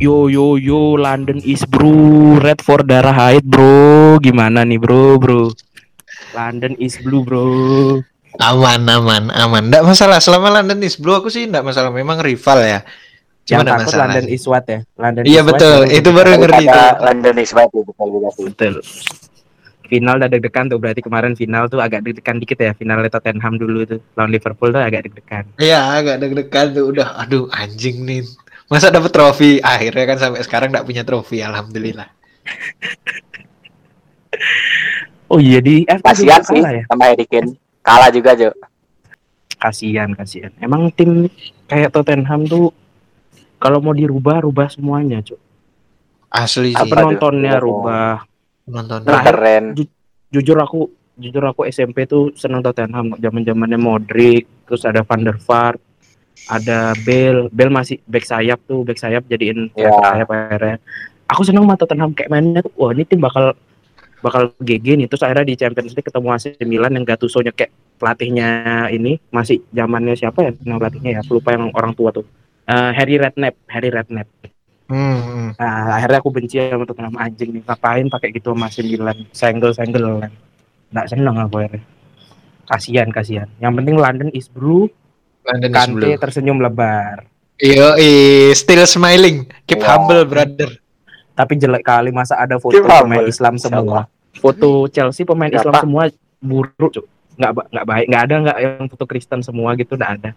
Yo yo yo London is bro red for darah haid bro gimana nih bro bro London is blue bro Aman, aman, aman. Nggak masalah. Selama London is blue aku sih nggak masalah. Memang rival ya. yang Cuma nggak takut masalah. London is what ya London Iya is what betul. baru Itu baru ngerti itu. London is white itu betul juga sih. betul final udah deg-degan tuh berarti kemarin final tuh agak deg-degan dikit ya finalnya Tottenham dulu tuh lawan Liverpool tuh agak deg-degan Iya, agak deg-degan tuh. Udah, aduh anjing nih. Masa dapet trofi? Akhirnya kan sampai sekarang nggak punya trofi. Alhamdulillah. oh iya di FA Kasihan sih kalah ya sama Harry Kane. Kalah juga, Jo. kasihan kasihan emang tim kayak Tottenham tuh kalau mau dirubah rubah semuanya cuy Asli sih. Apa penontonnya rubah Nonton. Terakhir- Keren. jujur aku jujur aku SMP tuh seneng Tottenham zaman zamannya Modric terus ada Van der Vaart ada Bale Bale masih back sayap tuh back sayap jadiin Ya. back sayap akhirnya aku seneng sama Tottenham kayak mainnya tuh wah ini tim bakal bakal GG nih terus akhirnya di Champions League ketemu AC Milan yang Gattuso-nya kayak pelatihnya ini masih zamannya siapa ya nama pelatihnya ya aku lupa yang orang tua tuh Eh, Harry Redknapp Harry Redknapp Hmm, hmm. Nah, akhirnya aku benci sama Tottenham anjing nih. Ngapain pakai gitu sama AC Milan? Senggel-senggel kan. Nggak seneng aku akhirnya. Kasihan, kasihan. Yang penting London is blue, London is Kante blue. tersenyum lebar. Yo, still smiling. Keep Wow. humble, brother. Tapi jelek kali masa ada foto Keep pemain humble. Islam semua. Foto Chelsea pemain? Islam semua buruk, Cuk. Nggak nggak baik. Nggak ada nggak yang foto Kristen semua gitu, nggak ada.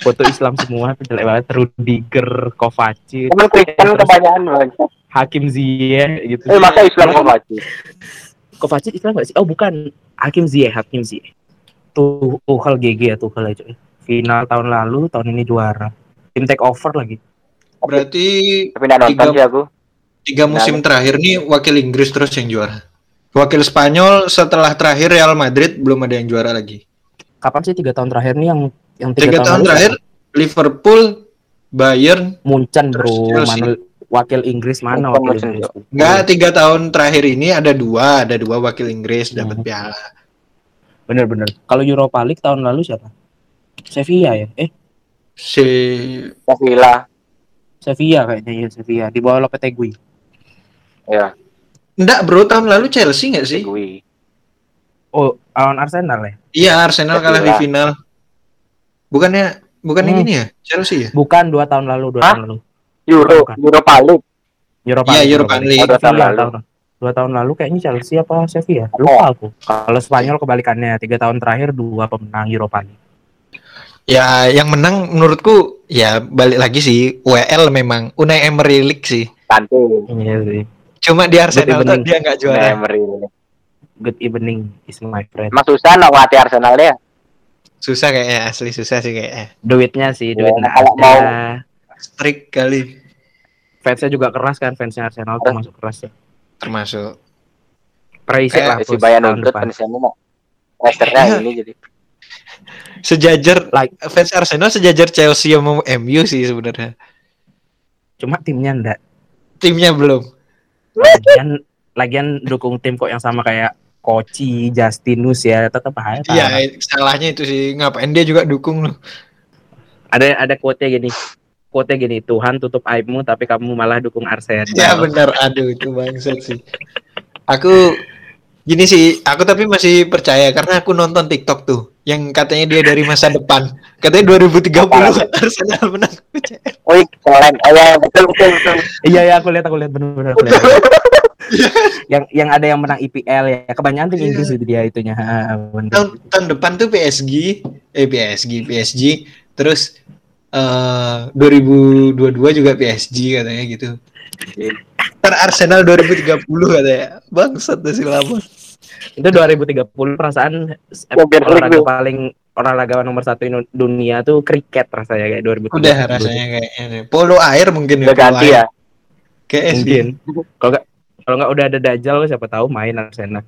Foto Islam semua tuh jelek banget. Rudiger, Kovacic, Cuman Kristen kebanyakan banget. Hakim Ziyech gitu. Eh, masa Islam mati? Kovacic Islam nggak sih? Oh bukan, Hakim Ziyech, Hakim Ziyech. Tuh Tuchel GG ya Tuchel aja. Final tahun lalu, tahun ini juara. Tim take over lagi. Berarti Tapi Tiga- sih aku. tiga musim terakhir nih wakil Inggris terus yang juara. Wakil Spanyol setelah terakhir Real Madrid belum ada yang juara lagi. Kapan sih tiga tahun terakhir nih yang yang Tiga tahun lalu terakhir siapa? Liverpool, Bayern, Munchen Terus bro, mana wakil Inggris mana Munchen, wakil Munchen, Inggris? enggak tiga tahun terakhir ini ada dua, ada dua wakil Inggris dapat Hmm. piala. Bener-bener. Kalau Europa League tahun lalu siapa? Sevilla ya? Eh, Si Sevilla. Sevilla kayaknya ya Sevilla di bawah Lopetegui. Ya, enggak bro tahun lalu Chelsea nggak sih? gue. Oh, lawan Arsenal ya? Iya Arsenal kalah di Sevilla. final. Bukannya bukan yang Hmm. ini ya Chelsea ya? Bukan dua tahun lalu, dua Hah? tahun lalu. Euro, Bukan. Europa League. Europa Iya, Europa League. Oh, dua tahun lalu. tahun dua tahun lalu kayaknya Chelsea apa Sevilla lupa aku kalau Spanyol kebalikannya tiga tahun terakhir dua pemenang Europa League Ya yang menang menurutku ya balik lagi sih WL memang Unai Emery League sih. Kante. iya sih Cuma di Arsenal Good tuh evening. dia nggak juara. Emery. good evening is my friend Emang susah nak ngelatih Arsenal ya? Susah kayaknya asli susah sih kayaknya. duitnya sih Ya, duitnya kalau ada mau- Strict kali fansnya juga keras kan fansnya Arsenal tuh masuk keras ya termasuk. Kayak lah Si Bayern nuntut depan. kan di sana mau. Lesternya Iya. ini jadi. Sejajar Like. fans Arsenal sejajar Chelsea sama MU sih sebenarnya. cuma timnya ndak Timnya belum. lagian lagian dukung tim kok yang sama kayak Koci, Justinus ya tetap aja Iya, salahnya itu sih ngapain dia juga dukung loh. ada ada quote gini quote gini Tuhan tutup aibmu tapi kamu malah dukung Arsenal Ya benar, aduh itu bangsat sih. Aku gini sih, aku tapi masih percaya karena aku nonton TikTok tuh yang katanya dia dari masa depan. Katanya 2030 Apa? Arsenal menang. Wih, keren. Oh ya, betul betul betul. Iya ya aku lihat aku lihat benar-benar yang yang ada yang menang IPL ya kebanyakan tim Iya. Inggris itu dia itunya tahun, tahun depan tuh PSG, eh PSG, PSG, terus eh 2022 juga PSG katanya gitu. Ntar Arsenal 2030 katanya. Bangsat tuh si lama. Itu 2030 perasaan Champions olahraga paling olahraga nomor satu dunia tuh kriket rasanya kayak 2030 Udah rasanya kayaknya. nih. Polo air mungkin Udah polo ganti air. ya. Kayak mungkin kalau nggak kalau nggak udah ada Dajjal siapa tahu main Arsenal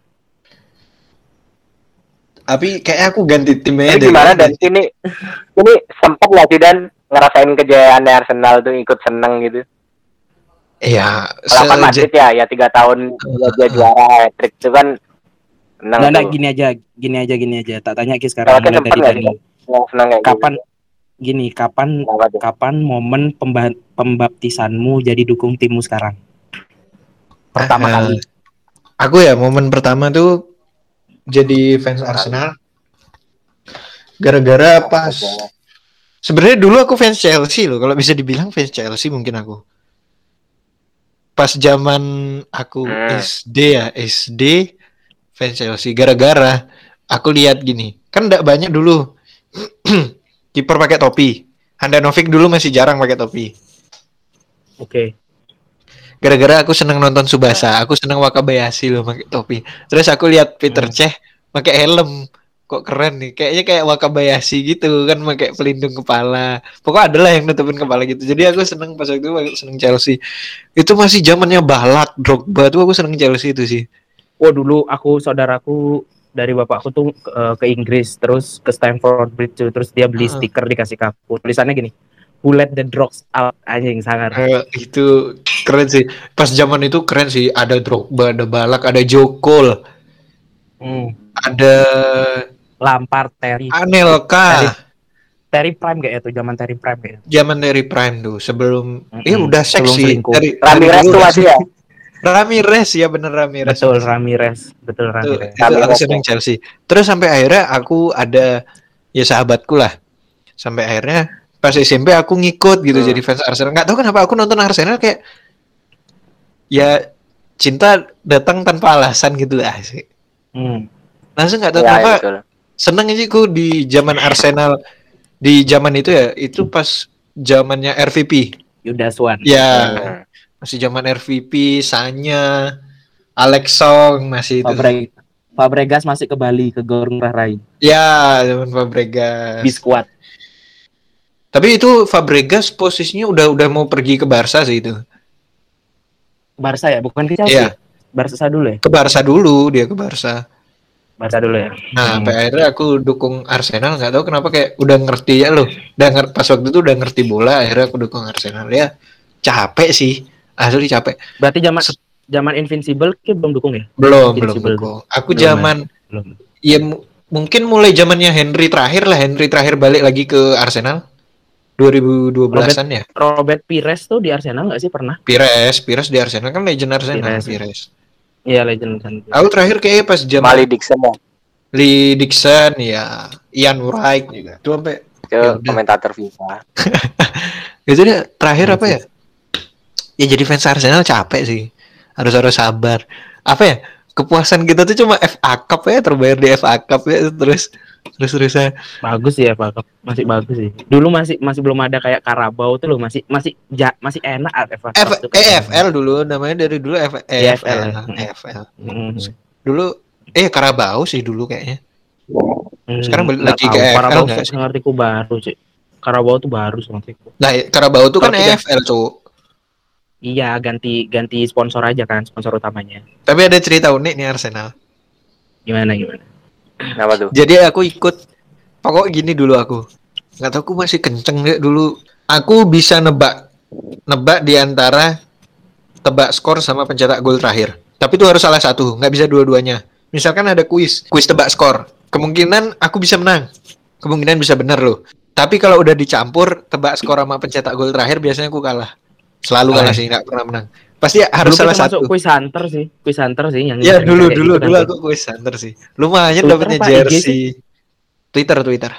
Tapi kayak aku ganti timnya Ini gimana dan ini ini sempat nggak sih dan ngerasain kejayaan Arsenal tuh ikut seneng gitu. Iya, Kalau Madrid ya, ya tiga tahun dia, dia juara hat-trick itu kan seneng nggak nggak tuh. gini aja gini aja gini aja tak tanya Ki sekarang mulai dari nggak tadi kapan gitu. gini, kapan kapan momen pemba- pembaptisanmu jadi dukung timmu sekarang? Pertama Eh, kali. Aku ya momen pertama tuh jadi fans Arsenal. Gara-gara pas sebenarnya dulu aku fans Chelsea loh. Kalau bisa dibilang fans Chelsea mungkin aku. Pas zaman aku Hmm. SD ya, SD fans Chelsea. Gara-gara aku lihat gini, kan enggak banyak dulu kiper pakai topi. Handanovic dulu masih jarang pakai topi. Oke. Gara-gara aku seneng nonton Subasa, aku seneng Wakabayashi loh pakai topi. Terus aku lihat Peter Hmm. Cech pakai helm. Kok keren nih? Kayaknya kayak Wakabayashi gitu kan pakai pelindung kepala. Pokoknya adalah yang nutupin kepala gitu. Jadi aku seneng pas waktu itu aku seneng Chelsea. Itu masih zamannya Balak, Drogba tuh aku seneng Chelsea itu sih. Oh dulu aku saudaraku dari bapakku tuh eh, ke Inggris terus ke Stamford Bridge tuh, terus dia beli Ah. stiker dikasih ke aku tulisannya gini Who let the dogs out anjing sangar Eh, itu keren sih. Pas zaman itu keren sih. Ada Drogba, ada Balak, ada Jokol, hmm. ada Lampard Terry Anelka. Terry. Terry Prime kayak itu zaman Terry Prime kayak Zaman dari Prime tuh sebelum Mm-mm. ya udah Sebelum seksi Ramirez dari tuh dulu. masih ya. Ramirez ya bener Ramirez. betul Ramirez betul Itu, Ramirez itu aku Ramirez, seneng ya. Chelsea. Terus sampai akhirnya aku ada ya sahabatku lah. Sampai akhirnya pas SMP aku ngikut gitu Hmm. jadi fans Arsenal. Nggak tahu kenapa aku nonton Arsenal kayak ya cinta datang tanpa alasan gitu lah sih. hmm. Langsung nggak tahu Ya, kenapa ya, seneng aja ku di zaman Arsenal di zaman itu ya itu pas zamannya RVP. Yuda Swan Ya Hmm. Masih zaman RVP, Sanya, Alex Song masih itu. Fabre Fabregas masih ke Bali ke Gor Ngurah Rai Ya, zaman Fabregas. di squad Tapi itu Fabregas posisinya udah udah mau pergi ke Barca sih itu. Barca ya bukan ke Chelsea Iya, Barca dulu ya ke Barca dulu dia ke Barca. Barca dulu ya Nah, Hmm. akhirnya aku dukung Arsenal nggak tahu kenapa kayak udah ngerti ya loh. Udah nger- pas waktu itu udah ngerti bola, akhirnya aku dukung Arsenal ya. Capek sih, asli capek. berarti zaman zaman Invincible ke belum dukung ya Belum, belum Invincible. dukung. Aku Belum ya? zaman belum ya mu- mungkin mulai zamannya Henry terakhir lah, Henry terakhir balik lagi ke Arsenal. 2012-an ya. Robert Pires tuh di Arsenal nggak sih pernah Pires, Pires di Arsenal kan legend Arsenal, Pires. Pires. Iya legend kan. Aku terakhir kayaknya pas zaman Mali Dixon ya. Lee Dixon ya, Ian Wright juga. Itu sampai Itu Ya komentator FIFA. itu dia terakhir Iya apa ya? Ya jadi fans Arsenal capek sih. Harus harus sabar. Apa ya? Kepuasan kita tuh cuma FA Cup ya, terbayar di FA Cup ya terus terus terusnya. Bagus sih ya Pak. Masih bagus sih. Dulu masih masih belum ada kayak Karabau tuh loh masih masih ja, masih enak FA Cup F tuh EFL dulu namanya dari dulu F EFL, EFL. ya. EFL. Mm. Dulu eh Karabau sih dulu kayaknya. Hmm, Sekarang nggak lagi ke EFL Karabau nggak tuh sih? ngertiku baru sih. Karabau tuh baru ngertiku. Nah, Karabau tuh kan EFL, Cuk. Iya ganti ganti sponsor aja kan sponsor utamanya. Tapi ada cerita unik nih Arsenal. Gimana gimana? Kenapa tuh? Jadi aku ikut pokok gini dulu aku. Nggak tahu aku masih kenceng deh dulu. Aku bisa nebak nebak di antara tebak skor sama pencetak gol terakhir. Tapi itu harus salah satu, nggak bisa dua-duanya. Misalkan ada kuis, kuis tebak skor. Kemungkinan aku bisa menang. Kemungkinan bisa benar loh. Tapi kalau udah dicampur tebak skor sama pencetak gol terakhir biasanya aku kalah. Selalu kalah Kalah. sih, nggak pernah menang. Pasti harus Dulu salah satu. quiz hunter sih, quiz hunter sih yang Ya dulu dulu gitu dulu aku kuis hunter sih. Lumayan dapetnya jersey. Twitter Twitter.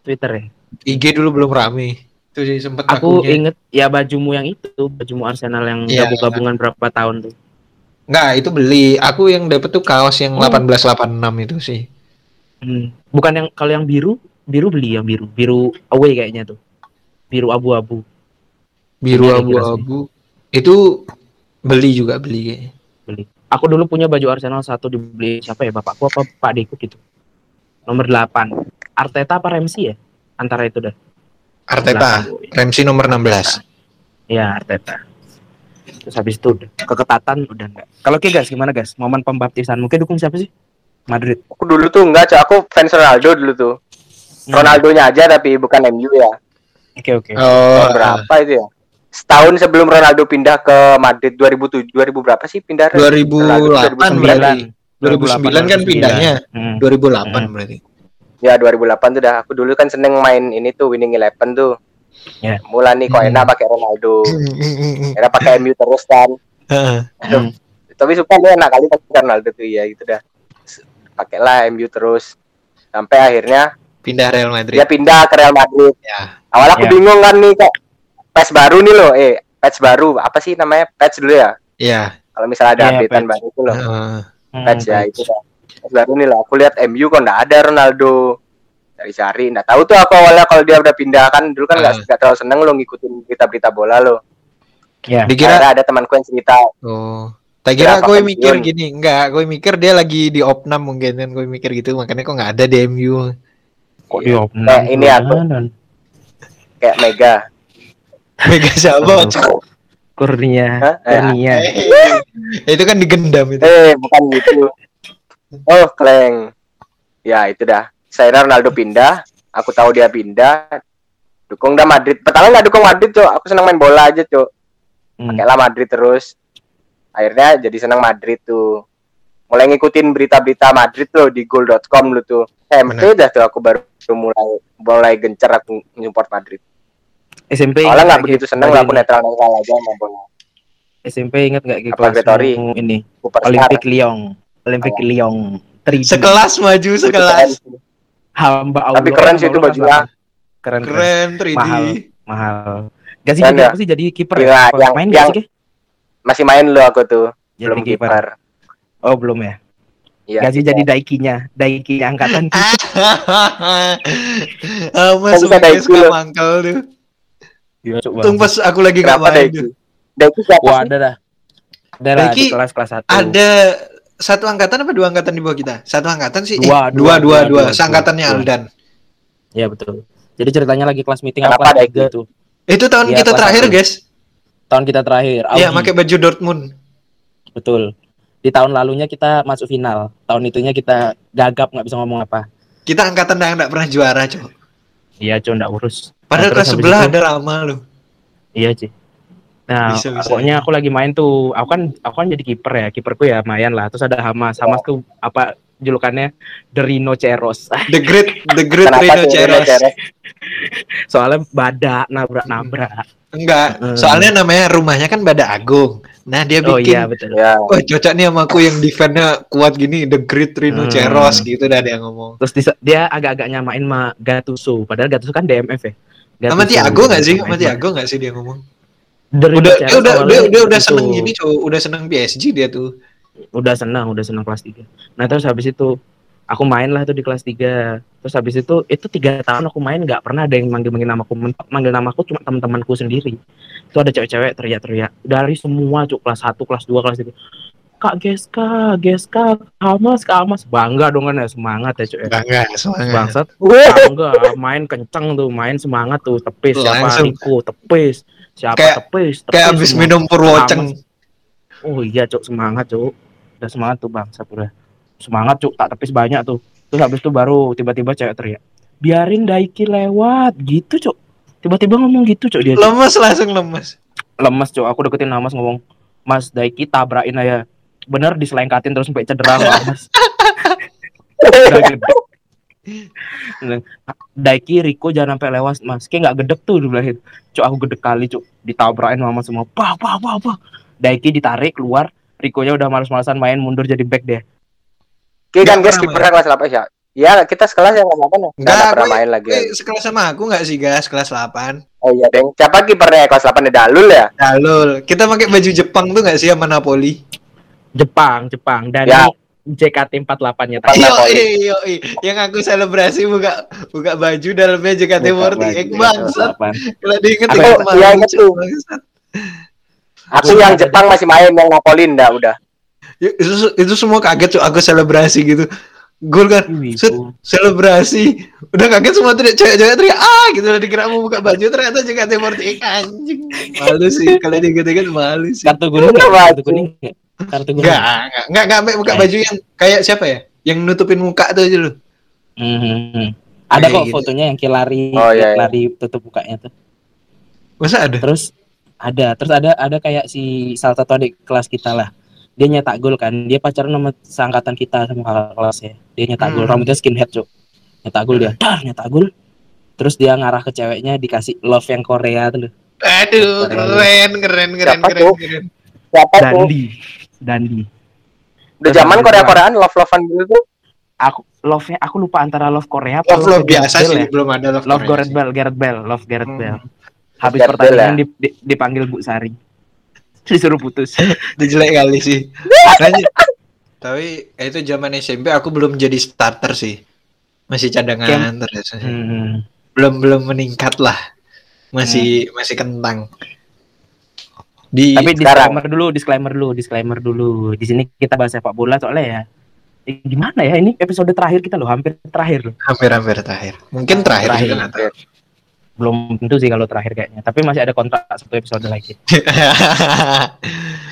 Twitter ya. IG dulu belum rame. Itu sih sempet Aku akunya. inget ya bajumu yang itu, bajumu Arsenal yang Iya. gabung-gabungan berapa tahun tuh. Enggak, itu beli. Aku yang dapet tuh kaos yang Oh. 1886 itu sih. Hmm. Bukan yang kalau yang biru, biru beli yang biru, biru away kayaknya tuh. Biru abu-abu. Biru abu-abu. Itu beli juga beli kayaknya. beli. Aku dulu punya baju Arsenal satu dibeli siapa ya bapakku apa Pak Deku gitu. Nomor 8. Arteta apa Ramsey ya? Antara itu dah. Arteta, Belakang. Ramsey nomor 16. Ya Arteta. Terus habis itu udah keketatan udah enggak. Kalau Ki guys gimana guys? Momen pembaptisan mungkin dukung siapa sih? Madrid. Aku dulu tuh enggak, Cok. Aku fans Ronaldo dulu tuh. Hmm. Ronaldonya aja tapi bukan MU ya. Oke oke. Oh, Tahun berapa itu ya? Setahun sebelum Ronaldo pindah ke Madrid 2007 2000 berapa sih pindah? 2008 Ronaldo berarti. 2009. 2009 kan pindahnya. Hmm. 2008 Hmm. berarti. Ya 2008 tuh dah. Aku dulu kan seneng main ini tuh Winning Eleven tuh. Ya. Mulai nih kok Hmm. enak pakai Ronaldo. Era pakai MU terus kan. Heeh. Hmm. Tapi suka dia enak kali pakai Ronaldo tuh ya gitu dah. Pakailah MU terus. Sampai akhirnya Pindah Real Madrid. dia pindah ke Real Madrid. Ya. Awalnya aku Ya. bingung kan nih kok patch baru nih loh. Eh, patch baru. Apa sih namanya? Patch dulu ya. Iya. Kalau misalnya ada Iya, updatean patch. baru itu loh. Heeh. Hmm, Patch ya patch. itu dah. Patch baru nih loh. Aku lihat MU kok nggak ada Ronaldo. Cari-cari, nggak tahu tuh aku awalnya kalau dia udah pindah kan dulu kan nggak Ah. nggak terlalu seneng lo ngikutin berita-berita bola lo. Ya. Dikira Akhirnya ada temanku yang cerita, Oh. Tak kira gue pensiun? mikir gini, enggak, gue mikir dia lagi di opnam mungkin kan gue mikir gitu, makanya kok nggak ada di MU. Kok di opnam? Kayak ini aku. Kayak Mega. Mega siapa? Kurnia? Eh, Kurnia. itu kan digendam itu. Eh, bukan gitu. Oh, Kleng. Ya, itu dah. Saya Ronaldo pindah, aku tahu dia pindah. Dukung dah Madrid. Pertama nggak dukung Madrid, Cok. Aku senang main bola aja, Cok. Hmm. Pakailah Madrid terus. Akhirnya jadi senang Madrid tuh. Mulai ngikutin berita-berita Madrid tuh di goal.com lu tuh. SMP dah tuh aku baru mulai mulai gencar aku support Madrid. SMP Soalnya nggak begitu seneng lah aku ini? netral-netral aja main bola. SMP ingat nggak Apa, kelas ini. Olympic Lyon, Olympic Lyon, 3D. Sekelas maju sekelas. hamba Allah. Tapi keren sih itu bajunya. Keren, keren. Keren 3D. Mahal. mahal. Gak sih jadi ya? apa sih jadi kiper ya? yang- main yang- gak sih? Masih main lo aku tuh, Jadi belum kiper. Oh belum ya? Iya. Gak sih jadi daikinya, daiki angkatan Ah, Mas Daiki mangkal tuh. Iya, coba. Tung pas aku lagi nggak Kenapa main. Daiki siapa Wah ada dah. Ada lah di kelas kelas satu. Ada satu angkatan apa dua angkatan di bawah kita? Satu angkatan sih. Dua, eh, dua, dua, dua, dua, dua. dua, Seangkatannya dua. Aldan. Iya betul. Jadi ceritanya lagi kelas meeting Kenapa apa kelas tiga tuh. Itu tahun Iya, kita terakhir, satu. guys. Tahun kita terakhir. Iya, pakai baju Dortmund. Betul. Di tahun lalunya kita masuk final. Tahun itunya kita gagap nggak bisa ngomong apa. Kita angkatan yang nggak pernah juara, cowok. Iya, cuy, nggak urus. Padahal kelas sebelah ada Rama loh. Iya, Ci. Nah, Bisa, bisa. pokoknya aku lagi main tuh. Aku kan aku kan jadi kiper ya. Kiperku ya lumayan lah. Terus ada Hamas. Hamas tuh apa julukannya The Rhino Ceros. The Great, The Great. Ceres? Soalnya badak nabrak-nabrak. Enggak, Hmm. soalnya namanya rumahnya kan Bada Agung. Nah, dia Oh bikin iya, betul. Wah cocok nih sama aku yang defense-nya kuat gini The Great Rino Hmm. Ceros gitu dah dia ngomong Terus di- dia agak-agak nyamain sama Gattuso. Padahal Gattuso kan DMF ya. sama Tiago nggak sih sama Tiago nggak sih dia ngomong Rhino udah dia Ceros udah dia, dia udah seneng gini cowok udah seneng PSG dia tuh udah senang udah senang kelas 3 nah terus habis itu aku main lah tuh di kelas 3 terus habis itu itu tiga tahun aku main nggak pernah ada yang manggil manggil namaku manggil namaku cuma teman-temanku sendiri. Itu ada cewek-cewek teriak-teriak. Dari semua cuk kelas 1 kelas 2 kelas 3 Kak Geska, Geska, Hamas, Kak Hamas, bangga dong kan ya semangat ya cuy. bangga semangat. Bangsat, bangga, main kenceng tuh, main semangat tuh, tepis siapa Langsung. Riko, tepis, siapa Kayak- tepis, tepis kayak abis minum purwoceng. Oh iya cuk semangat cuk. Udah semangat tuh bangsa udah Semangat cuk. Tak tepis banyak tuh. Terus habis itu baru tiba-tiba cewek teriak Biarin Daiki lewat. Gitu cuk. Tiba-tiba ngomong gitu cuk dia cuk. lemes langsung lemes. Lemes cuk. Aku deketin Hamas ngomong Mas Daiki tabrakin aja. Bener diselengkatin terus sampai cedera. Nah, Daiki Riko jangan sampai lewat mas. Kayak nggak gedek tuh dibilangin Cuk aku gedek kali cuk. Ditabrakin sama semua. Bah bah bah bah. Daiki ditarik keluar. Rikonya udah males-malesan main mundur jadi back deh Oke kan guys kipernya kelas 8 ya. Ya kita sekelas yang kelas 8 ya. Nggak Nggak, pernah main lagi. eh, sekelas sama aku nggak sih guys kelas 8 Oh iya deng. Siapa kipernya kelas 8 ya Dalul ya? Dalul kita pakai baju Jepang tuh nggak sih sama Napoli Jepang Jepang dan Ya. JKT 48 nya tadi Yo, Napoli. yo, yang aku selebrasi buka buka baju dalamnya JKT48 bangsat kalau diinget inget itu? Iya. Aku yang Jepang masih main yang Napoli ndak udah. Ya, itu itu semua kaget tuh aku selebrasi gitu gol kan set, selebrasi udah kaget semua tuh cewek-cewek teriak ah gitu udah dikira mau buka baju ternyata JKT48 anjing malu sih kalau diinget-inget malu sih kartu kuning nggak? Kartu kuning nggak? kartu kuning Enggak, enggak, enggak, enggak sampai buka Eh. baju yang kayak siapa ya? Yang nutupin muka tuh aja loh. Mhm. ada Kayak kok gitu. fotonya yang kayak lari Oh, iya, iya. lari tutup mukanya tuh Masa ada? terus ada terus ada ada kayak si salah satu adik kelas kita lah dia nyetak gol kan dia pacaran sama seangkatan kita sama kakak kelas ya dia nyetak gol Hmm. rambutnya skinhead cuk nyetak gol dia dar nyetak gol terus dia ngarah ke ceweknya dikasih love yang Korea tuh. Aduh, keren, keren, keren, Siapa keren, tuh? keren. Siapa tuh? Dandi Dandi Udah zaman Korea-Koreaan love-lovean gitu tuh. aku love nya aku lupa antara love Korea apa Love love Gareth biasa sih, ya? belum ada love, love Korea Gareth. Bale Gareth Bale love Gareth Hmm. Bale habis Gareth pertandingan di- dipanggil Bu Sari disuruh putus Itu jelek kali sih. Lanjut. Tapi eh, itu zaman SMP aku belum jadi starter sih. Masih cadangan terus. Hmm. Belum belum meningkat lah. Masih masih kentang. Di Tapi sekarang. disclaimer dulu, disclaimer dulu, disclaimer dulu. Di sini kita bahas sepak bola soalnya ya. eh, gimana ya ini episode terakhir kita loh, hampir terakhir loh. hampir-hampir terakhir. Mungkin terakhir, Terakhir. juga. Belum tentu sih kalau terakhir kayaknya. Tapi masih ada kontrak satu episode lagi.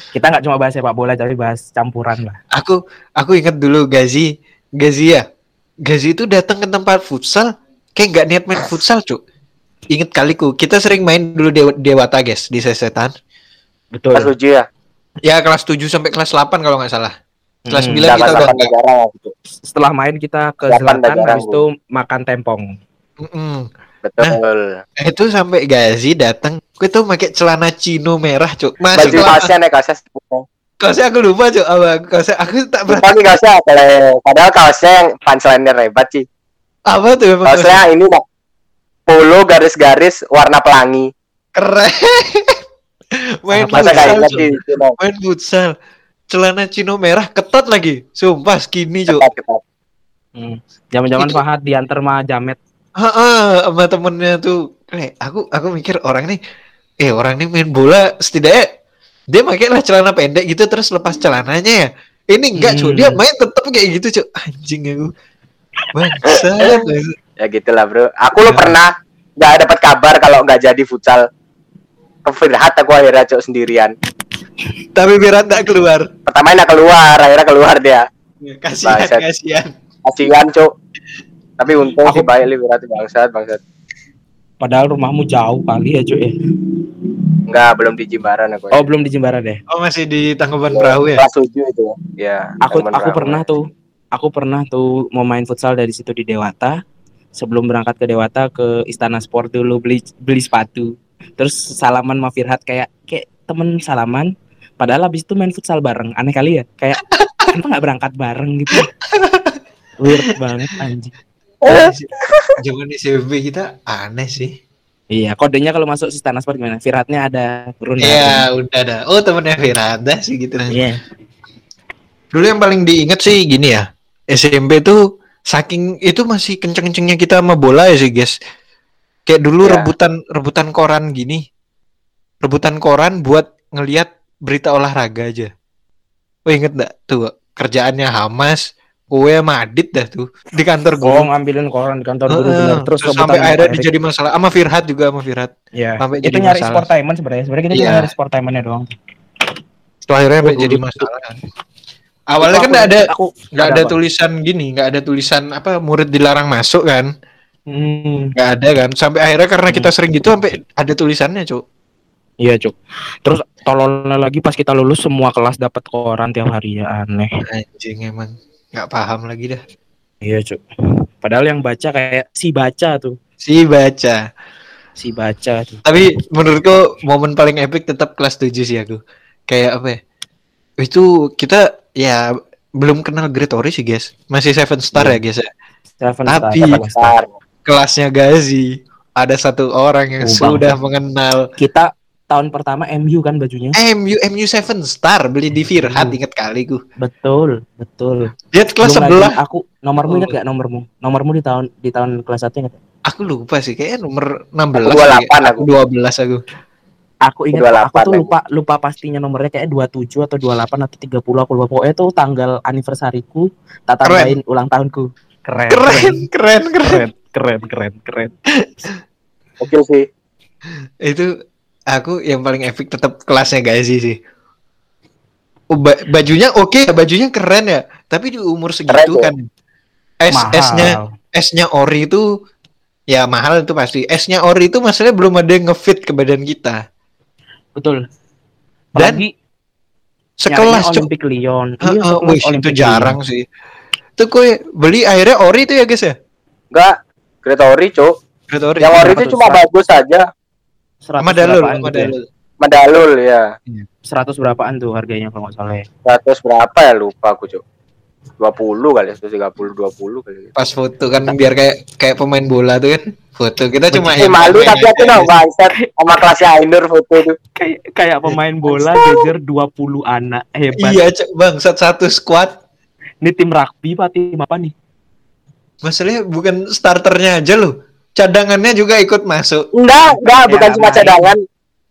Kita nggak cuma bahas sepak bola, tapi bahas campuran lah. aku aku ingat dulu Gazi Gazi ya Gazi itu datang ke tempat futsal kayak nggak niat main futsal cuk inget kaliku kita sering main dulu Dewa, Dewata guys di sesetan Betul. Pas uji ya. ya kelas 7 sampai kelas 8 kalau nggak salah kelas Hmm. 9 kita udah negara gitu. Setelah main kita ke Delapan selatan, habis itu makan tempong. Mm-mm. Betul. itu sampai Gazi datang gue tuh pakai celana chino merah cuk masuk Baju kelas kaosnya nih kaosnya. kaosnya aku lupa cuk apa kaosnya aku tak Lupa pernah nih kaosnya padahal kaosnya yang punchline-nya hebat sih. apa tuh emang kaosnya Kaosnya ini polo garis-garis warna pelangi. keren main Masa futsal kayak ingat Cuk. sih. itu, Nak. main futsal celana chino merah ketat lagi sumpah skinny cuk Ketat, ketat. Hmm. Zaman-zaman Itu- Fahad diantar sama Jamet. Heeh, sama temennya tuh. Eh, aku aku mikir orang ini eh orang ini main bola setidaknya dia pakai lah celana pendek gitu terus lepas celananya ya. Ini enggak, Hmm. cuy. Dia main tetap kayak gitu, cuy. Anjing aku. Bangsat. Ya gitulah bro. Aku lo Ya. pernah nggak dapat kabar kalau nggak jadi futsal. Ke Firhat aku akhirnya cok sendirian. Tapi Berat tak keluar. Pertama enak keluar, akhirnya keluar dia. Kasihan, Bangsat. kasihan. Kasihan cok. Tapi untung Aku- sih baik li Firhat bangsat bangsat. Padahal rumahmu jauh kali ya cuy. Enggak, belum di Jimbaran aku. Oh belum di Jembara deh. Oh, masih di Tangkuban Perahu ya? Kelas 7 itu. Ya. Aku aku perahu. pernah tuh. Aku pernah tuh mau main futsal dari situ di Dewata. Sebelum berangkat ke Dewata ke Istana Sport dulu beli beli sepatu. Terus salaman sama Firhat kayak kayak temen salaman. Padahal abis itu main futsal bareng. Aneh kali ya. Kayak kenapa nggak berangkat bareng gitu. Weird banget anjing. Jangan SMP kita aneh sih. Iya, kodenya kalau masuk Istana Sport gimana? Firhatnya ada turun Iya, udah dah. Oh, temennya Firada sih gitu. Iya. Dulu yang paling diinget sih gini ya. SMP tuh saking itu masih kenceng-kencengnya kita sama bola ya sih, guys. Kayak dulu Ya. rebutan rebutan koran gini. Rebutan koran buat ngelihat berita olahraga aja. Oh, inget gak tuh kerjaannya Hamas, gue sama Adit dah tuh di kantor gue. Oh, ngambilin koran di kantor guru Heeh. bener. Terus, Terus sampai akhirnya Erik. jadi masalah sama Firhat juga sama Firhat. Iya. sampai Itu jadi nyari masalah. sport timeman sebenarnya. Sebenarnya kita cuma Iya. nyari sport timemannya doang. Setelah akhirnya sampai Oh, jadi masalah. Awalnya Itu kan nggak ada nggak ada apa? tulisan gini, nggak ada tulisan apa murid dilarang masuk kan? Hmm, nggak ada kan sampai akhirnya karena kita sering gitu sampai ada tulisannya cuk iya, Cuk. Terus tololnya lagi pas kita lulus semua kelas dapat koran tiap hari ya aneh. anjing emang nggak paham lagi dah Iya, Cuk. Padahal yang baca kayak si baca tuh, si baca si baca tuh. tapi menurutku momen paling epic tetap kelas 7 sih aku kayak apa ya itu kita ya belum kenal Gretori sih guys masih seven star Iya. ya guys ya Seven Tapi- Star, Seven Star. kelasnya Gazi ada satu orang yang Oh, sudah mengenal Kita tahun pertama MU kan bajunya. MU MU seven star beli di Firhat inget kali ku Betul, betul. dia kelas sebelah aku nomormu Oh. ingat gak nomormu? Nomormu di tahun di tahun kelas 1 ingat? aku lupa sih kayaknya nomor 16 Aku 28 kali. aku. 12 aku Aku ingat 28 aku tuh lupa lupa pastinya nomornya kayak 27 atau 28 atau 30 aku lupa. Pokoknya tuh tanggal anniversariku tak tambahin ulang tahunku. Keren. keren keren keren keren keren keren. Oke sih. itu aku yang paling epic tetap kelasnya guys sih. Ba bajunya oke okay, bajunya keren ya, tapi di umur segitu keren, kan. S-nya S-nya ori itu ya mahal itu pasti. S-nya ori itu maksudnya belum ada yang ngefit ke badan kita. Betul. Apalagi Dan sekelas Olympic Lyon. Uh, uh, wish, itu jarang sih. Itu kue beli akhirnya ori itu ya guys ya? Enggak, kereta ori, Cuk. Yang ori itu cuma bagus saja seratus. Ya? Madalul ya. Iya. 100 berapaan tuh harganya kalau nggak salah ya? 100 berapa ya lupa aku, cek. Dua puluh kali ya, 130 20 kali. Ya. Pas foto kan nah. biar kayak kayak pemain bola tuh kan. Foto kita cuma eh, malu tapi aku tau bangsat sama kelas Ainur foto tuh. Kayak kayak pemain bola jajar 20 anak hebat. Iya, Cuk, bang satu squad. Ini tim rugby pak tim apa nih? Masalahnya bukan starternya aja loh Cadangannya juga ikut masuk. Enggak, enggak, Ya, bukan cuma main. cadangan.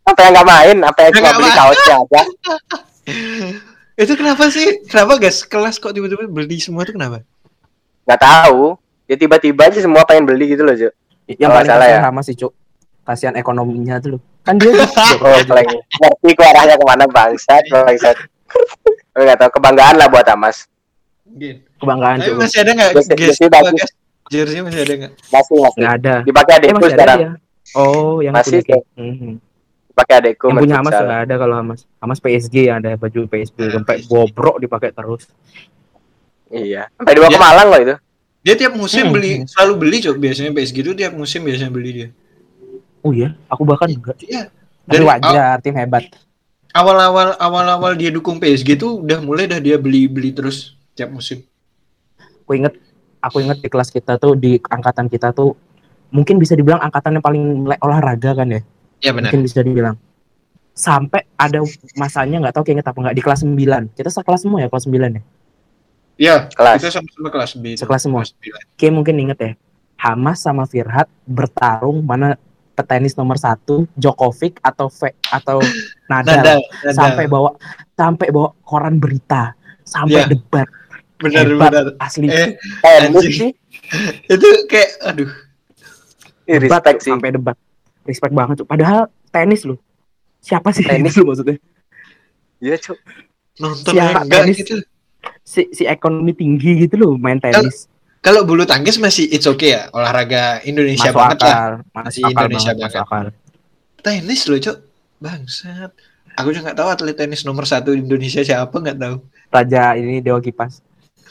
Apa yang enggak main, apa yang Ya, cuma nggak beli kaosnya aja. Itu kenapa sih? Kenapa guys? Kelas kok tiba-tiba beli semua tuh kenapa? Enggak tahu. Ya tiba-tiba aja semua pengen beli gitu loh, Cuk. Yang paling salah ya. sama sih, Cuk. Kasihan ekonominya tuh loh. Kan dia Oh, ngerti ku arahnya ke mana bangsat, bangsat. Oh, enggak tahu kebanggaan lah buat Amas. kebanggaan, Tapi Cuk. masih ada nggak guys? Jersey masih ada nggak? Masih, masih. Nggak ada. Dipakai Eh, adekku masih ada sekarang. ya? Oh, yang Masih, punya. Mhm. Dipakai adekku Yang punya Hamas nggak ada kalau Hamas. Hamas PSG ada baju PSG sampai PSG. bobrok dipakai terus. Iya. Sampai dibawa ke Ya. Malang loh itu. Dia tiap musim Hmm. beli, selalu beli cok. Biasanya PSG itu tiap musim biasanya beli dia. Oh iya, aku bahkan enggak. Iya. Tapi Dari wajar, tim hebat. awal-awal awal-awal dia dukung PSG tuh udah mulai dah dia beli-beli terus tiap musim. Aku inget, aku inget di kelas kita tuh di angkatan kita tuh mungkin bisa dibilang angkatan yang paling melek olahraga kan ya. Iya benar. Mungkin bisa dibilang. Sampai ada masanya nggak tahu kayaknya apa nggak di kelas 9. Kita sekelas semua ya kelas 9 ya. Iya, Kelas. kita sama-sama kelas B. itu. Sekelas semua. Sembilan. Kayak mungkin inget ya. Hamas sama Firhat bertarung mana petenis nomor satu Djokovic atau Fe, atau Nadal, Nadal, Nadal. sampai bawa sampai bawa koran berita sampai Iya. debat benar hebat benar. asli Eh, Tenis Anjing. sih. itu kayak aduh. Debat respect tuh, sih. sampai debat respect banget tuh padahal tenis loh siapa sih Tenis. lu maksudnya Iya, Cuk. Nonton Siapa enggak tenis? gitu. si si ekonomi tinggi gitu loh main tenis Kalau bulu tangkis masih it's okay ya, olahraga Indonesia masuk banget lah. akal masuk Masih akal Indonesia banget, masuk banget. akal Tenis loh, Cok. Bangsat. Aku juga nggak tahu atlet tenis nomor satu Indonesia siapa nggak tahu. raja ini dewa kipas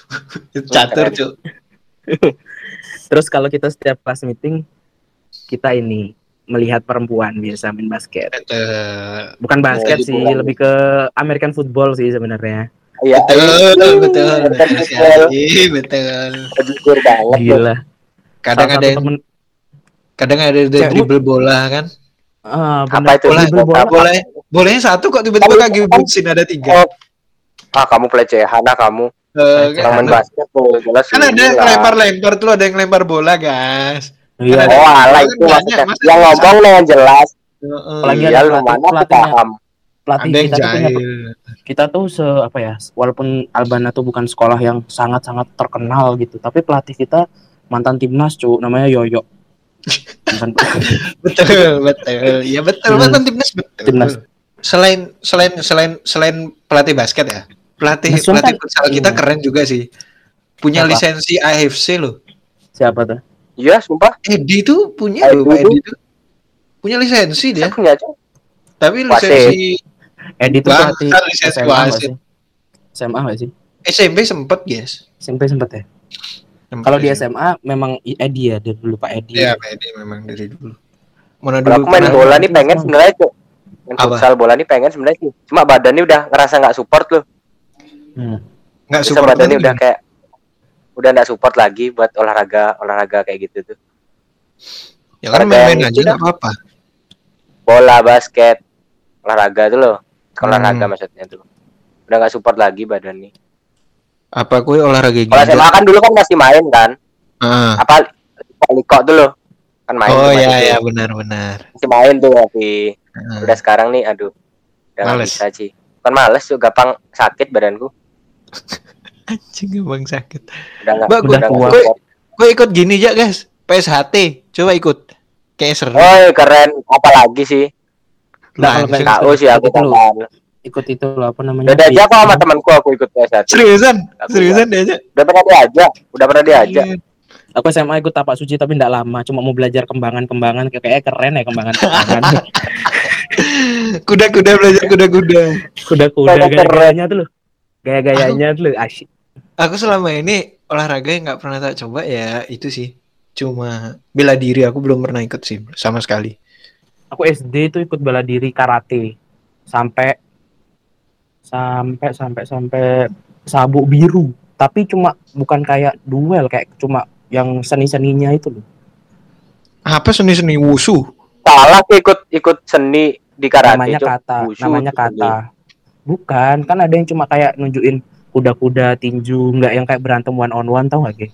catur. Cok. terus kalau kita setiap kelas meeting kita ini melihat perempuan biasa main basket Betul. bukan basket Oh, sih bukan. lebih ke American football sih sebenarnya Iya. Betul, betul. Betul, Betul betul. betul. Cuk. gila Kadang Salah ada yang temen kadang ada yang Cewek- dribble bola kan. ah, Apa itu? Bola, Dribble bola bola, bolanya satu kok tiba-tiba kaki butsin ada tiga. Oh. Ah, kamu pelecehan ah kamu. Eh, Jangan Yang main kan, basket jelas kan ada yang lempar-lempar tuh ada yang lempar bola, guys. Iya, Kan Oh, Kan itu banyak, maksudnya. Yang ngomong nih yang jelas. Heeh. Apalagi ada lu pelatih- mana aku paham. pelatih kita tuh punya kita tuh se apa ya walaupun Albana tuh bukan sekolah yang sangat-sangat terkenal gitu tapi pelatih kita mantan timnas cu namanya Yoyo Mantan- betul betul ya betul Hmm. mantan timnas betul Timnas. selain selain selain selain pelatih basket ya pelatih Sun pelatih kan- futsal kita Hmm. keren juga sih punya Siapa? lisensi AFC loh siapa tuh Iya, sumpah. Edi tuh punya loh Pak tuh- Edi tuh punya lisensi dia Saya punya Cuk. tapi lisensi Edi tuh pelatih kan lisensi SMA wasit. sih SMA nggak sih SMP sempet guys SMP sempet ya kalau di SMA memang Edi ya dari dulu Pak Edi Iya, Pak Edi memang dari dulu. Mana dulu aku main bola nih pengen sebenarnya Cuk. Main futsal bola nih pengen sebenarnya sih. Cuma badannya udah ngerasa nggak support loh. Hmm. nggak Bisa support badannya lagi. udah kayak udah nggak support lagi buat olahraga olahraga kayak gitu tuh. Ya kan Ada main-main yang aja nggak apa-apa. Bola, basket, olahraga tuh loh. Olahraga Hmm. maksudnya tuh. Udah nggak support lagi badan nih. Apa kue olahraga Kalau gila? SMA kan dulu kan masih main kan. Ah. Apa liko tuh loh. Kan main Oh iya masih, ya benar-benar. masih main tuh tapi Ah. udah sekarang nih aduh. Udah nggak Males. bisa sih. Kan males tuh gampang sakit badanku. Anjing bang sakit. Udah Mbak, udah tua. support. Gue ikut gini aja guys. PSHT, coba ikut. Kayak seru. Oh keren, apalagi sih? Nah, Tahu sih aku kapan. ikut itu loh apa namanya Udah diajak kok sama temanku aku ikut PS1. Seriusan? Aku Seriusan dia aja. Udah pernah diajak, udah pernah diajak. aku SMA ikut tapak suci tapi enggak lama cuma mau belajar kembangan-kembangan kayak kayak keren ya kembangan-kembangan Kuda-kuda belajar kuda-kuda. kuda-kuda gaya-gayanya tuh loh gaya-gayanya tuh asyik Aku selama ini olahraga yang nggak pernah tak coba ya itu sih cuma bela diri aku belum pernah ikut sih sama sekali. Aku SD itu ikut bela diri karate sampai sampai sampai sampai sabuk biru. Tapi cuma bukan kayak duel kayak cuma yang seni-seninya itu loh. Apa seni-seni wushu? Salah ikut ikut seni di karate. namanya kata, Wushu namanya kata. Bukan, kan ada yang cuma kayak nunjukin kuda-kuda tinju, nggak yang kayak berantem one on one tau gak, Ge?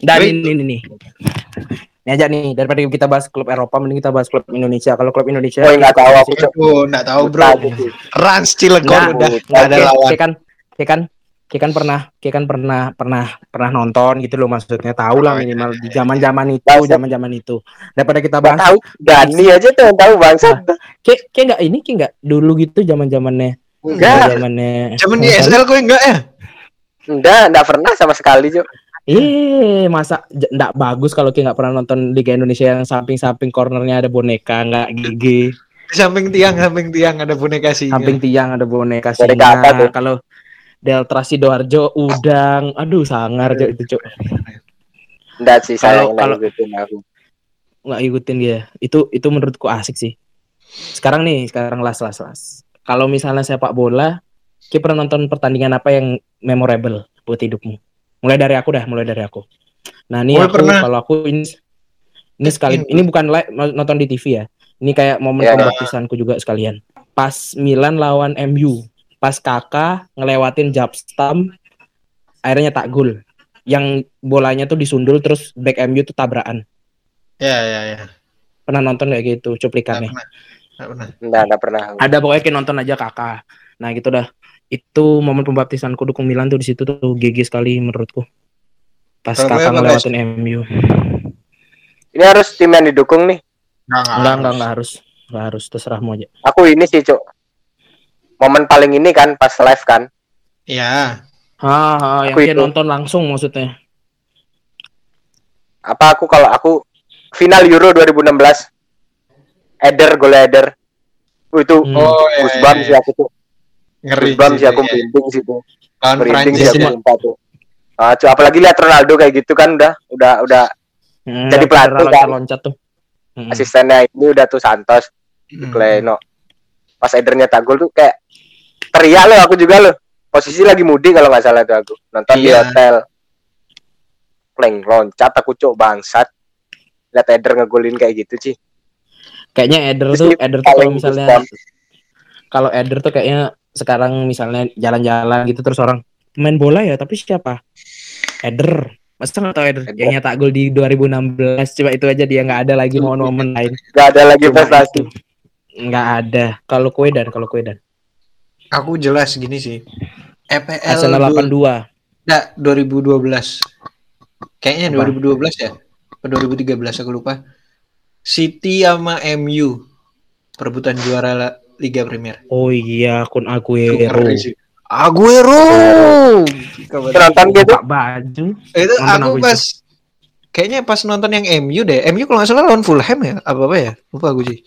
Dan Wait. ini, ini, nih. Ini aja nih, daripada kita bahas klub Eropa, mending kita bahas klub Indonesia. Kalau klub Indonesia, Oh, nggak tahu aku, enggak tahu, Bro. Gitu. Rans Cilegon Nggak, udah nggak, enggak ada lawan. Oke kan, oke kan, oke kan pernah, oke kan pernah, pernah, pernah nonton gitu loh maksudnya. Tahu lah Oh, iya, minimal iya, di iya. zaman-zaman itu, Bangsat. zaman-zaman itu. Daripada kita bahas, tahu. Gani aja tuh yang tahu bangsa. kayak kayak nggak ini, kayak nggak dulu gitu zaman-zamannya, Enggak. zamannya. Zaman di SL kok enggak ya? Enggak, enggak pernah sama sekali, Cuk. Eh, masa j- nggak bagus kalau kita nggak pernah nonton Liga Indonesia yang samping-samping cornernya ada boneka, nggak gigi, Di samping tiang, samping tiang ada boneka singa. samping tiang ada boneka singa. Kalau Delta Sidoarjo udang, aduh sangar Cok, itu cok, Enggak sih, saya Kalau- enggak ngikutin aku. nggak ikutin dia. Itu itu menurutku asik sih. Sekarang nih, sekarang las las las. Kalau misalnya sepak bola, kita pernah nonton pertandingan apa yang memorable buat hidupmu? Mulai dari aku dah, mulai dari aku. Nah, ini aku pernah. kalau aku ini ini sekali Ini. ini bukan live nonton di TV ya. Ini kayak momen Iya, iya. pembaptisanku juga sekalian. Pas Milan lawan MU, pas kakak ngelewatin Jabstam, akhirnya tak gol. Yang bolanya tuh disundul terus back MU tuh tabrakan. Ya, ya, ya. Pernah nonton kayak gitu Enggak cuplikannya? pernah. Enggak pernah. Enggak, enggak pernah. ada pokoknya kayak nonton aja kakak nah gitu dah itu momen pembaptisanku dukung Milan tuh di situ tuh GG sekali menurutku pas gue kakak ngelewatin MU Ini harus tim yang didukung nih. enggak enggak enggak harus enggak harus terserahmu aja Aku ini sih, Cuk. Momen paling ini kan pas live kan. Iya. ah yang Aku dia itu. nonton langsung maksudnya Apa aku kalau aku final Euro 2016 Eder gol Eder. Oh, itu Hmm. Oh, iya. Goosebumps iya, sih iya. aku tuh. Ngeri. Goosebumps sih aku iya. merinding sih tuh. Merinding Prancis sih aku ya. sumpah tuh. Ah, cu- apalagi lihat Ronaldo kayak gitu kan udah udah udah Hmm, Jadi yang pelatih kan? loncat-loncat tuh Hmm. asistennya ini udah tuh Santos, Hmm. Kleno. Pas Edernya tak gol tuh kayak teriak loh aku juga loh. Posisi lagi mudik kalau nggak salah tuh aku. Nonton di Iya. hotel. Pleng loncat aku cok bangsat. Lihat Eder ngegolin kayak gitu sih. kayaknya Eder Terus tuh Eder tuh kalau misalnya kalau Eder tuh kayaknya sekarang misalnya jalan-jalan gitu terus orang main bola ya tapi siapa Eder masa nggak tahu Eder Eder. yang nyetak gol di 2016 coba itu aja dia nggak ada lagi momen-momen lain Gak ada lagi prestasi. itu. nggak ada kalau kue dan kalau kue dan Aku jelas gini sih. EPL Arsenal du- 82 Nggak, 2012. Kayaknya Apa? 2012 ya. Atau 2013 aku lupa. City sama MU perebutan juara Liga Premier. oh iya Kun Itu Aguero. Aguero. Nonton gitu. baju Itu Nonton aku aku pas kayaknya pas nonton yang MU deh. MU kalau nggak salah lawan Fulham ya. Apa apa ya? Lupa aku sih.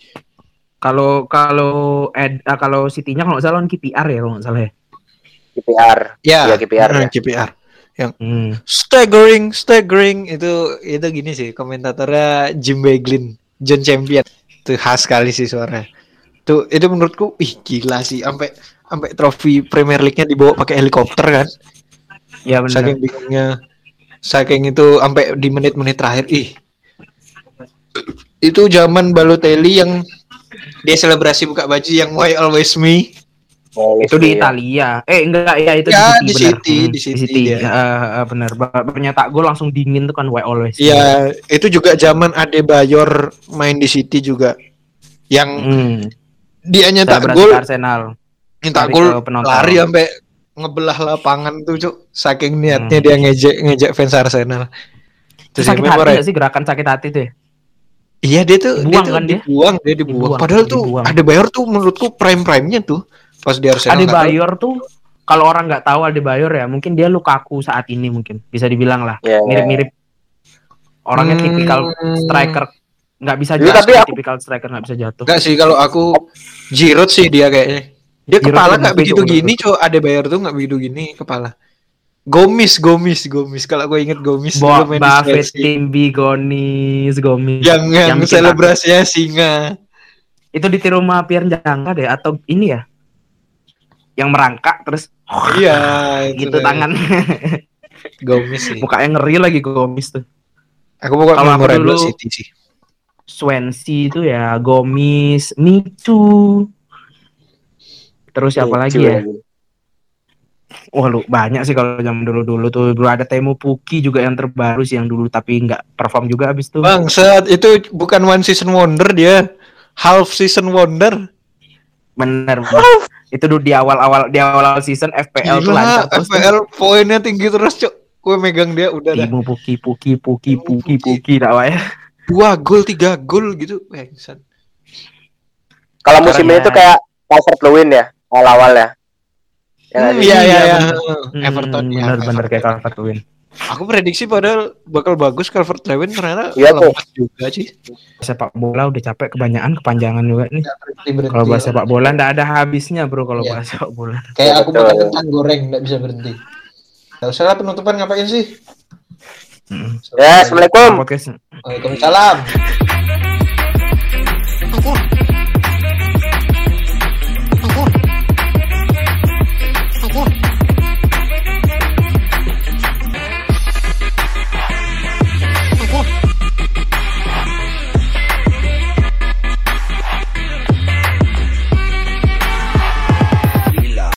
Kalau kalau Ed ah, kalau City-nya kalau nggak salah lawan KPR ya kalau nggak salah ya KPR. Ya, Iya, KPR, hmm, ya. KPR. hmm. Staggering, staggering itu itu gini sih komentatornya Jim Beglin, John Champion. Itu khas sekali sih suaranya. Tuh itu menurutku ih gila sih sampai sampai trofi Premier League-nya dibawa pakai helikopter kan. ya benar Saking bingungnya. Saking itu sampai di menit-menit terakhir ih. Itu zaman Balotelli yang dia selebrasi buka baju yang Why Always Me. Oh, itu di iya. Italia eh enggak ya itu Ya, di di City, benar. City, Hmm, di City. Ya, eh, eh, benar Ba- nyetak gol langsung dingin tuh kan why always Iya, itu juga zaman Adebayor main di City juga. Yang hmm. dia nyetak gol, Arsenal nyetak gol lari sampai ngebelah lapangan tuh, Cuk. Saking niatnya Hmm. dia ngejek ngejek fans Arsenal. Terus sakit hati sih gerakan sakit hati tuh ya? Iya dia tuh Dibuang dia tuh kan dia? dibuang, dia dibuang. Dibuang, Padahal tuh dibuang. Adebayor tuh menurutku prime-prime-nya tuh pas di Arsenal. nggak tahu. Adebayor tuh kalau orang nggak tahu Adebayor ya mungkin dia Lukaku saat ini mungkin bisa dibilang lah Iya, iya. mirip-mirip orangnya Hmm. tipikal striker nggak bisa Iya, jatuh tapi aku- tipikal striker nggak bisa jatuh Enggak sih kalau aku Giroud sih dia kayaknya. Dia Giroud kepala nggak begitu gini, Cuk. Adebayor tuh nggak begitu gini kepala. Gomis, Gomis, Gomis. Kalau gue inget Gomis Bo main di Buffett. Timby, Gonis, Gomis. yang yang, bikin selebrasinya singa. Itu ditiru sama Pierre Jangka deh atau ini ya? Yang merangkak terus Iya, itu gitu deh. tangan. Gomis sih. Mukanya ngeri lagi Gomis tuh. Aku pokoknya Kalau aku dulu- City sih. Swansea itu ya Gomis, Mitu. Terus siapa lagi Lucu ya? Wah lu banyak sih kalau zaman dulu-dulu tuh dulu ada Temu Puki juga yang terbaru sih yang dulu tapi nggak perform juga abis tuh. Bang, saat itu bukan one season wonder dia. Half season wonder. Bener, bener. itu dulu di awal-awal di awal season FPL tuh lancar Gila, terus. tuh. FPL poinnya tinggi terus, Cok. Gue megang dia udah dah. Temu Puki Puki Puki Temu Puki Puki. Wae. Dua gol, tiga gol gitu. Bangsat. Kalau musim Karena- ini tuh kayak Calvert Lewin ya, awal-awal ya. Hmm, ada- Iya, iya, iya. Hmm, Everton ya. bener-bener kayak. Calvert Lewin. Aku prediksi padahal bakal bagus Calvert Lewin ternyata Iya, tuh. lemah juga sih. Sepak bola udah capek kebanyakan kepanjangan juga nih. Berhenti-berhenti. Kalau bahas sepak bola ndak ada habisnya bro kalau Iya. bahas sepak bola. Kayak aku makan kentang goreng nggak bisa berhenti. Gak usah lah penutupan ngapain sih? Hmm. Ya, Assalamualaikum. Waalaikumsalam. Wah,